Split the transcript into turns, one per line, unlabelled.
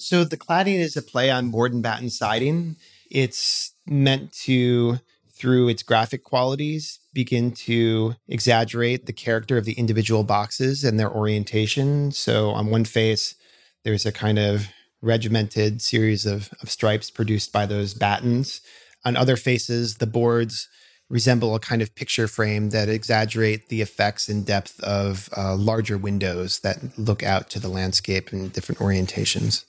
So the cladding is a play on board and batten siding. It's meant to, through its graphic qualities, begin to exaggerate the character of the individual boxes and their orientation. So on one face, there's a kind of regimented series of, of stripes produced by those battens. On other faces, the boards resemble a kind of picture frame that exaggerate the effects and depth of uh, larger windows that look out to the landscape in different orientations.